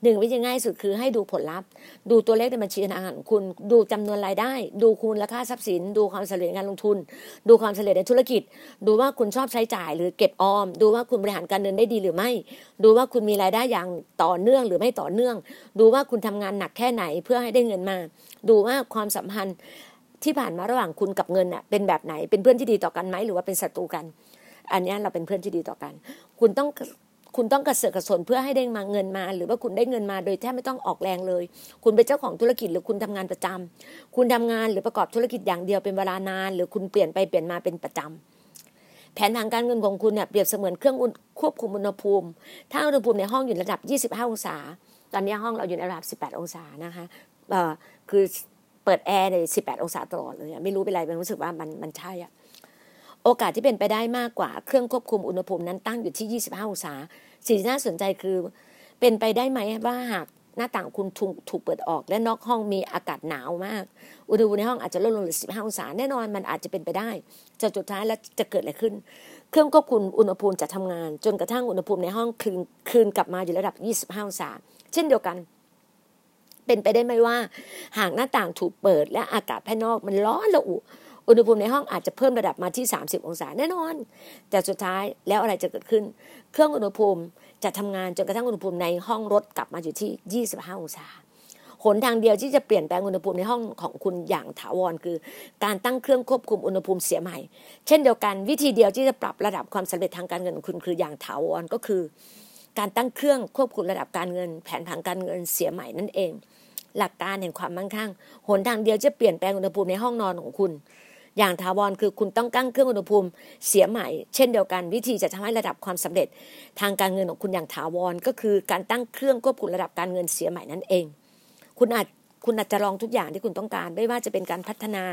หนึ่งวิธีง่ายสุดคือให้ดูผลลัพธ์ ดูตัวเลขในบัญชีธนาคารของคุณ ดูจำนวนรายได้ ดูคูณราคาทรัพย์สิน ดูความสำเร็จการลงทุน ดูความสำเร็จในธุรกิจ ดูว่าคุณชอบใช้จ่ายหรือเก็บออม ดูว่าคุณบริหารการเงินได้ดีหรือไม่ ดูว่าคุณมีรายได้อย่างต่อเนื่องหรือไม่ต่อเนื่อง ดูว่าคุณทำงานหนักแค่ไหนเพื่อให้ได้เงินมา ดูว่าความสัมพันธ์ที่ผ่านมาระหว่างคุณกับเงินอะเป็นแบบไหนเป็นเพื่อนที่ดีต่อกันไหมหรือว่าเป็นศัตรูกัน อันนี้เราเป็นเพื่อนที่ดีต่อกัน คุณต้องคุณต้องกระเสือกกระสนเพื่อให้ได้มาเงินมา หรือว่าคุณได้เงินมาโดยแทบไม่ต้องออกแรงเลย คุณเป็นเจ้าของธุรกิจหรือคุณทำงานประจำคุณทำงานหรือประกอบธุรกิจอย่างเดียวเป็นเวลานาน หรือคุณเปลี่ยนไปเปลี่ยนมาเป็นประจำแผนทางการเงินของคุณเนี่ยเปรียบเสมือนเครื่องควบคุมอุณหภูมิ ถ้าอุณหภูมิในห้องอยู่ระดับ 25 องศา ตอนนี้ห้องเราอยู่ในระดับ 18 องศานะคะเอ่อคือเปิดแอร์ใน18 องศาตลอดเลยไม่รู้เป็นไรมันรู้สึกว่ามันมันใช่อะ โอกาสที่เป็นไปได้มากกว่าเครื่องควบคุมอุณหภูมินั้นตั้งอยู่ที่ 25 องศาสิ่งที่น่าสนใจคือ เป็นไปได้ไหมว่าหากหน้าต่างคุณถูกถูกเปิดออก และนอกห้องมีอากาศหนาวมาก อุณหภูมิในห้องอาจจะลดลงเหลือ 15 องศาแน่นอนมันอาจจะเป็นไปได้จนสุดท้ายแล้วจะเกิดอะไรขึ้น เครื่องควบคุมอุณหภูมิจะทำงาน จนกระทั่งอุณหภูมิในห้องคืนคืนกลับมาอยู่ระดับ 25 องศาเช่นเดียวกัน เป็นไปได้ไหมว่า หากหน้าต่างถูกเปิด และอากาศภายนอกมันร้อนระอุ อุณหภูมิในห้องอาจจะเพิ่มระดับมาที่ 30 องศาแน่นอน แต่สุดท้ายแล้วอะไรจะเกิดขึ้น เครื่องอุณหภูมิจะทำงานจนกระทั่งอุณหภูมิในห้องรถกลับมาอยู่ที่ 25 องศาหนทางเดียวที่จะเปลี่ยนแปลงอุณหภูมิในห้องของคุณอย่างถาวรคือ การตั้งเครื่องควบคุมอุณหภูมิเสียใหม่ เช่นเดียวกันวิธีเดียวที่จะปรับระดับความสำเร็จทางการเงินของคุณคืออย่างถาวรก็คือ การตั้งเครื่องควบคุมระดับการเงิน แผนผังการเงินเสียใหม่นั่นเอง หลักการแห่งความมั่งคั่งหนทางเดียวจะเปลี่ยนแปลงอุณหภูมิในห้องนอนของคุณ อย่างถาวรคือคุณต้องกั้งเครื่องอุณหภูมิเสียใหม่ เช่นเดียวกันวิธีจะทำให้ระดับความสำเร็จ ทางการเงินของคุณอย่างถาวรก็คือการตั้งเครื่องควบคุมระดับการเงินเสียใหม่นั่นเอง คุณอาจคุณอาจจะลองทุกอย่างที่คุณต้องการ ไม่ว่าจะเป็นการพัฒนา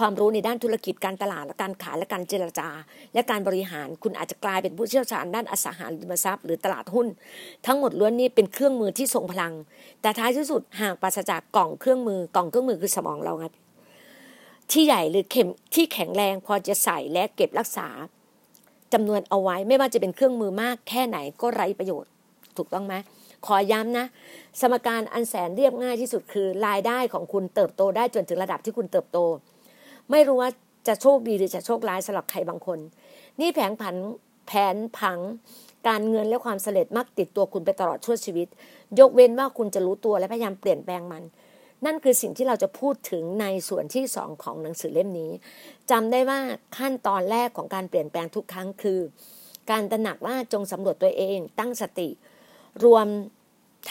ความรู้ในด้านธุรกิจการตลาดและการขายและการเจรจา และการบริหาร คุณอาจจะกลายเป็นผู้เชี่ยวชาญด้านอสังหาริมทรัพย์หรือตลาดหุ้น ทั้งหมดล้วนนี้เป็นเครื่องมือที่ทรงพลัง แต่ท้ายที่สุดหากปราศจากกล่องเครื่องมือกล่องเครื่องมือคือสมองเราครับ ที่ใหญ่หรือเข็มที่แข็งแรงพอจะใส่และเก็บรักษาจำนวนเอาไว้ไม่ว่าจะเป็นเครื่องมือมากแค่ไหนก็ไร้ประโยชน์ ถูกต้องไหมขอย้ำนะ สมการอันแสนเรียบง่ายที่สุดคือรายได้ของคุณเติบโตได้จนถึงระดับที่คุณเติบโต ไม่รู้ว่าจะโชคดีหรือจะโชคร้ายสำหรับใครบางคน นี่แผนผันแผนผังการเงินและความสำเร็จมักติดตัวคุณไปตลอดชั่วชีวิต ยกเว้นว่าคุณจะรู้ตัวและพยายามเปลี่ยนแปลงมัน นั่นคือสิ่งที่เราจะพูดถึงในส่วนที่สองของหนังสือเล่มนี้จำได้ว่าขั้นตอนแรกของการเปลี่ยนแปลงทุกครั้งคือ การตระหนักว่าจงสำรวจตัวเองตั้งสติ รวม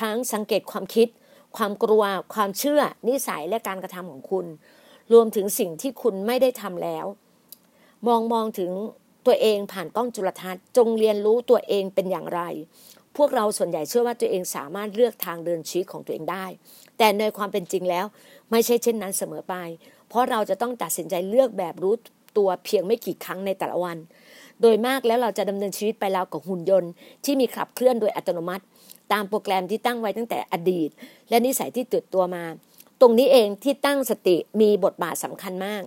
ทั้งสังเกตความคิด ความกลัว ความเชื่อ นิสัยและการกระทำของคุณ รวมถึงสิ่งที่คุณไม่ได้ทำแล้ว มองมองถึงตัวเองผ่านกล้องจุลทรรศน์ จงเรียนรู้ตัวเองเป็นอย่างไร พวกเราส่วนใหญ่เชื่อว่าตัวเองสามารถเลือกทางเดินชีวิตของตัวเองได้ แต่ในความเป็นจริงแล้ว ไม่ใช่เช่นนั้นเสมอไป เพราะเราจะต้องตัดสินใจเลือกแบบรู้ตัวเพียงไม่กี่ครั้งในแต่ละวัน โดยมากแล้วเราจะดำเนินชีวิตไปแล้วกับหุ่นยนต์ ที่มีขับเคลื่อนโดยอัตโนมัติ ตามโปรแกรมที่ตั้งไว้ตั้งแต่อดีต และนิสัยที่ติดตัวมา ตรงนี้เองที่ตั้งสติมีบทบาทสำคัญมาก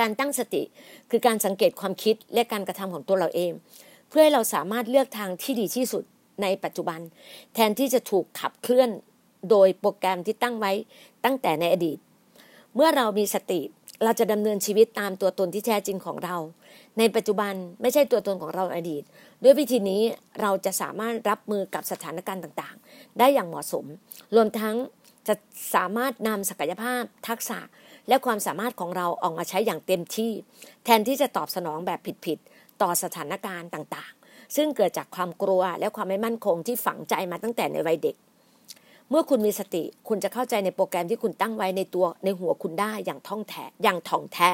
การตั้งสติคือการสังเกตความคิดและการกระทำของตัวเราเอง เพื่อให้เราสามารถเลือกทางที่ดีที่สุดในปัจจุบัน แทนที่จะถูกขับเคลื่อนโดยโปรแกรมที่ตั้งไว้ตั้งแต่ในอดีต เมื่อเรามีสติเราจะดำเนินชีวิตตามตัวตนที่แท้จริงของเรา ในปัจจุบันไม่ใช่ตัวตนของเราอดีต ด้วยวิธีนี้เราจะสามารถรับมือกับสถานการณ์ต่างๆ ได้อย่างเหมาะสม รวมทั้งจะสามารถนำศักยภาพ ทักษะ และความสามารถของเราออกมาใช้อย่างเต็มที่ แทนที่จะตอบสนองแบบผิด ต่อสถานการณ์ต่างๆ ซึ่งเกิดจากความกลัวและความไม่มั่นคงที่ฝังใจมาตั้งแต่ในวัยเด็ก เมื่อคุณมีสติคุณจะเข้าใจในโปรแกรมที่คุณตั้งไว้ในตัวในหัวคุณได้อย่างท่องแท้อย่างท่องแท้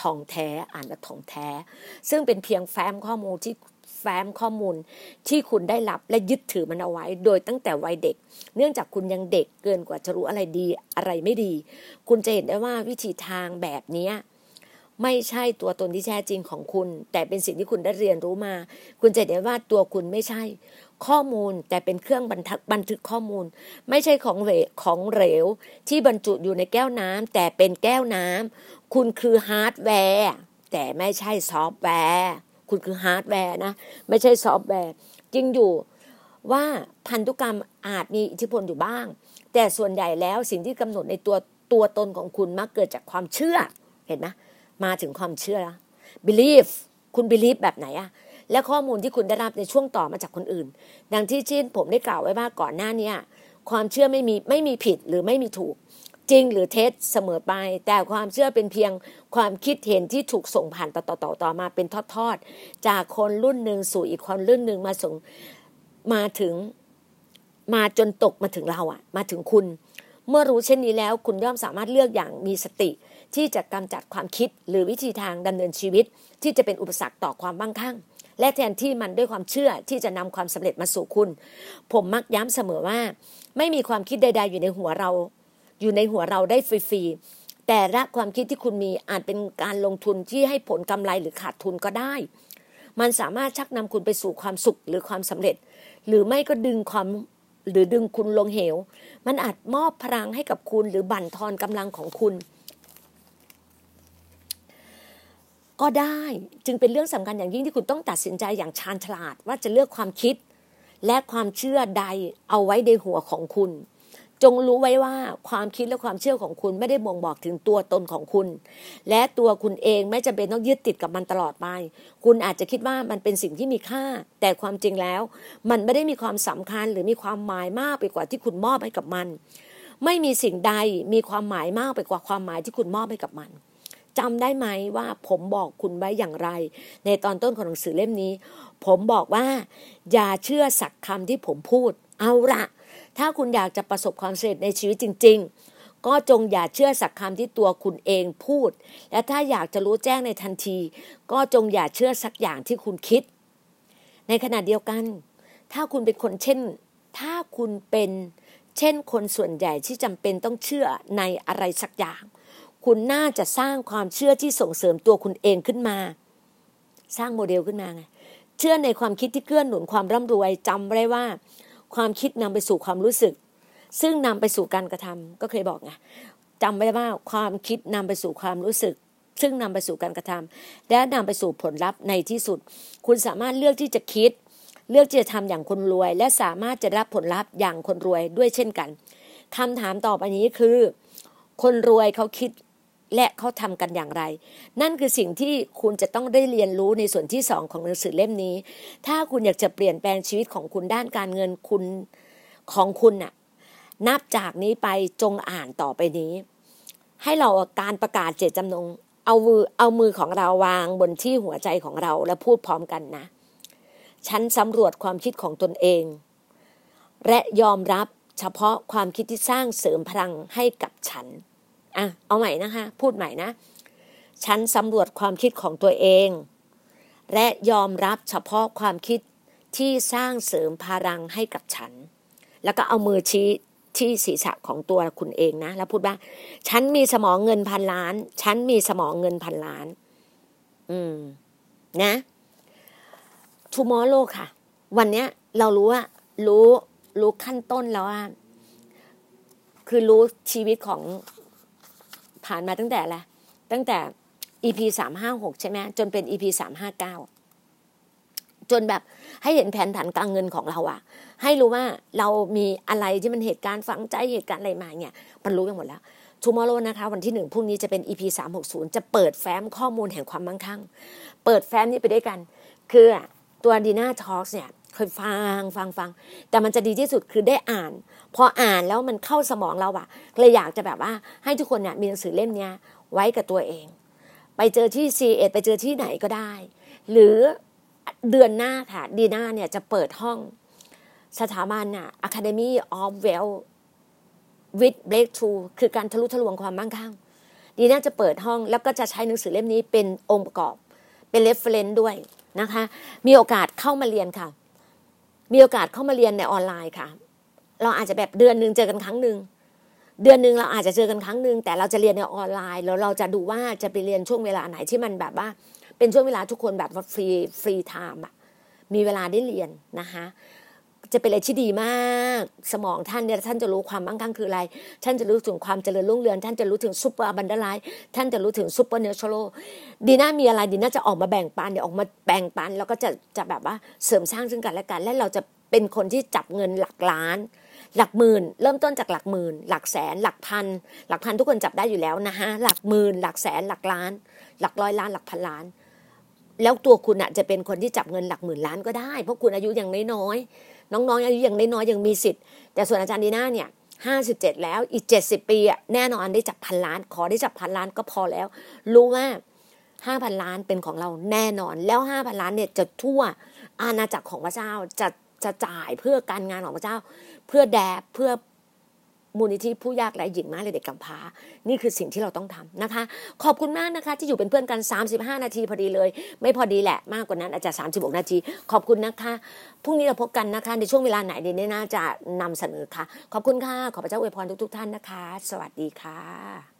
ท่องแท้อ่านว่าท่องแท้ ซึ่งเป็นเพียงแฟ้มข้อมูลที่แฟ้มข้อมูลที่คุณได้รับและยึดถือมันเอาไว้ โดยตั้งแต่วัยเด็ก เนื่องจากคุณยังเด็กเกินกว่าจะรู้อะไรดีอะไรไม่ดี คุณจะเห็นได้ว่าวิธีทางแบบนี้ ไม่ใช่ตัวตนที่แท้จริงของคุณ แต่เป็นสิ่งที่คุณได้เรียนรู้มา คุณจะเห็นว่าตัวคุณไม่ใช่ ข้อมูลแต่เป็นเครื่องบันทึกบันทึกข้อมูล ไม่ใช่ของเหลวของเหลว ที่บรรจุอยู่ในแก้วน้ำแต่เป็นแก้วน้ำคุณคือฮาร์ดแวร์แต่ไม่ใช่ซอฟต์แวร์คุณคือฮาร์ดแวร์นะไม่ใช่ซอฟต์แวร์จริงอยู่ว่าพันธุกรรมอาจมีอิทธิพลอยู่บ้าง แต่ส่วนใหญ่แล้วสิ่งที่กำหนดในตัวตัวตนของคุณมักเกิดจากความเชื่อเห็นไหม มาถึงความเชื่อแล้ว believe คุณ believe แบบไหนอะและข้อมูลที่คุณได้รับในช่วงต่อมาจากคนอื่น ดังที่ชินผมได้กล่าวไว้ว่าก่อนหน้านี้ความเชื่อไม่มีไม่มีผิดหรือไม่มีถูก จริงหรือเท็จเสมอไป แต่ความเชื่อเป็นเพียงความคิดเห็นที่ถูกส่งผ่านต่อต่อต่อมาเป็นทอดๆจากคนรุ่นหนึ่งสู่อีกคนรุ่นหนึ่งมาส่งมาถึงมาจนตกมาถึงเราอะมาถึงคุณ เมื่อรู้เช่นนี้แล้ว คุณย่อมสามารถเลือกอย่างมีสติ ที่จะกำจัดความคิดหรือวิธีทางดำเนินชีวิต ที่จะเป็นอุปสรรคต่อความมั่งคั่ง และแทนที่มันด้วยความเชื่อที่จะนำความสำเร็จมาสู่คุณ ผมมักย้ำเสมอว่า ไม่มีความคิดใด ๆ อยู่ในหัวเรา อยู่ในหัวเราได้ฟรีๆแต่ละความคิดที่คุณมีอาจเป็นการลงทุนที่ให้ผลกำไรหรือขาดทุนก็ได้ มันสามารถชักนำคุณไปสู่ความสุขหรือความสำเร็จ หรือไม่ก็ดึงความหรือดึงคุณลงเหว มันอาจมอบพลังให้กับคุณหรือบั่นทอนกำลังของคุณ ก็ได้จึงเป็นเรื่องสำคัญอย่างยิ่งที่คุณต้องตัดสินใจอย่างชาญฉลาดว่าจะเลือกความคิด และความเชื่อใดเอาไว้ในหัวของคุณ จงรู้ไว้ว่าความคิดและความเชื่อของคุณไม่ได้บ่งบอกถึงตัวตนของคุณ และตัวคุณเองไม่จำเป็นต้องยึดติดกับมันตลอดไป คุณอาจจะคิดว่ามันเป็นสิ่งที่มีค่า แต่ความจริงแล้ว มันไม่ได้มีความสำคัญหรือมีความหมายมากไปกว่าที่คุณมอบให้กับมัน ไม่มีสิ่งใดมีความหมายมากไปกว่าความหมายที่คุณมอบให้กับมัน จำได้ไหมว่าผมบอกคุณไว้อย่างไร ในตอนต้นของหนังสือเล่มนี้ ผมบอกว่า อย่าเชื่อสักคำที่ผมพูด เอาละถ้าคุณอยากจะประสบความสำเร็จในชีวิตจริง ๆ ก็จงอย่าเชื่อสักคำที่ตัวคุณเองพูด และถ้าอยากจะรู้แจ้งในทันที ก็จงอย่าเชื่อสักอย่างที่คุณคิด ในขณะเดียวกัน ถ้าคุณเป็นคนเช่น ถ้าคุณเป็นเช่นคนส่วนใหญ่ที่จำเป็นต้องเชื่อในอะไรสักอย่าง คุณน่าจะสร้างความเชื่อที่ส่งเสริมตัวคุณเองขึ้นมา สร้างโมเดลขึ้นมาไงเชื่อในความคิดที่เกื้อหนุนความร่ำรวยจำไว้ว่า ความคิดนำไปสู่ความรู้สึก ซึ่งนำไปสู่การกระทำก็เคยบอกไงจำไว้ว่าความคิดนำไปสู่ความรู้สึก ซึ่งนำไปสู่การกระทำและนำไปสู่ผลลัพธ์ในที่สุด คุณสามารถเลือกที่จะคิด เลือกที่จะทำอย่างคนรวย และสามารถจะรับผลลัพธ์อย่างคนรวยด้วยเช่นกันคำถามต่อไปนี้คือ คนรวยเขาคิด และเขาทำกันอย่างไร นั่นคือสิ่งที่คุณจะต้องได้เรียนรู้ในส่วนที่สองของหนังสือเล่มนี้ ถ้าคุณอยากจะเปลี่ยนแปลงชีวิตของคุณด้านการเงินคุณของคุณน่ะ นับจากนี้ไปจงอ่านต่อไปนี้ ให้เราการประกาศเจตจำนง เอามือเอามือของเราวางบนที่หัวใจของเราและพูดพร้อมกันนะ ฉันสำรวจความคิดของตนเอง และยอมรับเฉพาะความคิดที่สร้างเสริมพลังให้กับฉัน อะเอาใหม่นะคะ พูดใหม่นะ ฉันสำรวจความคิดของตัวเอง และยอมรับเฉพาะความคิดที่สร้างเสริมพลังให้กับฉัน แล้วก็เอามือชี้ที่ศีรษะของตัวคุณเองนะ แล้วพูดว่า ฉันมีสมองเงินพันล้าน ฉันมีสมองเงินพันล้าน อืม นะ tomorrow ค่ะ วันเนี้ย เรารู้ว่า รู้ รู้ขั้นต้นแล้วว่าคือรู้ชีวิตของ ผ่านมาตั้งแต่อะตั้งแต่ EP สามห้าหกใช่ไหมจนเป็น EP สามห้าเก้าจนแบบให้เห็นแผนฐานการเงินของเราอะให้รู้ว่าเรามีอะไรที่มันเหตุการณ์ฝังใจเหตุการณ์อะไรมาเนี่ยมันรู้กันหมดแล้วทูมอร์โลนะคะวันที่หนึ่งพรุ่งนี้จะเป็น EP สามหกศูนย์จะเปิดแฟ้มข้อมูลแห่งความมั่งคั่ง เปิดแฟ้มนี้ไปด้วยกัน คือตัวดีน่าทอล์กเนี่ย เคยฟังฟังฟัง แต่มันจะดีที่สุดคือได้อ่าน พออ่านแล้วมันเข้าสมองเราอะเลยอยากจะแบบว่าให้ทุกคนเนี่ยมีหนังสือเล่มเนี้ยไว้กับตัวเอง ไปเจอที่ซีเอ็ดไปเจอที่ไหนก็ได้ หรือเดือนหน้าค่ะดีน่าเนี่ยจะเปิดห้องสถาบันน่ะ Academy of Wealth Breakthrough คือการทะลุทะลวงความมั่งคั่งดีน่าจะเปิดห้องแล้วก็จะใช้หนังสือเล่มนี้เป็นองค์ประกอบ เป็น reference ด้วยนะคะ มีโอกาสเข้ามาเรียนค่ะ มีโอกาสเข้ามาเรียนในออนไลน์ค่ะ เราอาจจะแบบเดือนหนึ่งเจอกันครั้งหนึ่งเดือนหนึ่งเราอาจจะเจอกันครั้งหนึ่งแต่เราจะเรียนในออนไลน์แล้วเราจะดูว่าจะไปเรียนช่วงเวลาไหนที่มันแบบว่า เป็นช่วงเวลาทุกคนแบบฟรี free time อะมีเวลาได้เรียนนะคะ จะเป็นอะไรที่ดีมาก สมองท่านเนี่ยท่านจะรู้ความมั่งคั่งคืออะไร ท่านจะรู้ถึงความเจริญรุ่งเรืองท่านจะรู้ถึง super abundantly ท่านจะรู้ถึง supernatural ดีน่ามีอะไรดีน่าจะออกมาแบ่งปันเดี๋ยวออกมาแบ่งปัน แล้วก็จะจะแบบว่าเสริมสร้างซึ่งกันและกัน และเราจะเป็นคนที่จับเงินหลักล้าน หลักหมื่น เริ่มต้นจากหลักหมื่น หลักแสน หลักพัน หลักพันทุกคนจับได้อยู่แล้วนะฮะหลักหมื่น หลักแสนหลักล้าน หลักร้อยล้านหลักพันล้าน แล้วตัวคุณอะจะเป็นคนที่จับเงินหลักหมื่นล้านก็ได้ เพราะคุณอายุยังน้อยๆ น้องๆอายุยังน้อยยังมีสิทธิ์แต่ส่วนอาจารย์ดีน่าเนี่ยห้าสิบเจ็ดแล้วอีกเจ็ดสิบปีอะแน่นอนได้จับพันล้าน ขอได้จับพันล้านก็พอแล้ว รู้ว่าห้าพันล้านเป็นของเราแน่นอน แล้วห้าพันล้านเนี่ยจะทั่วอาณาจักรของพระเจ้าจะจะจ่ายเพื่อการงานของพระเจ้า เพื่อแดบเพื่อ มูลนิธิผู้ยากไร้หญิงม้าและเด็กกำพร้า นี่คือสิ่งที่เราต้องทำนะคะ ขอบคุณมากนะคะ ที่อยู่เป็นเพื่อนกัน 35 นาทีพอดีเลย ไม่พอดีแหละมากกว่านั้นอาจจะ36 นาที ขอบคุณนะคะพรุ่งนี้เราพบกันนะคะ ในช่วงเวลาไหนเนี่ยน่าจะนำเสนอค่ะ ขอบคุณค่ะ ขอพระเจ้าอวยพรทุกๆท่านนะคะ สวัสดีค่ะ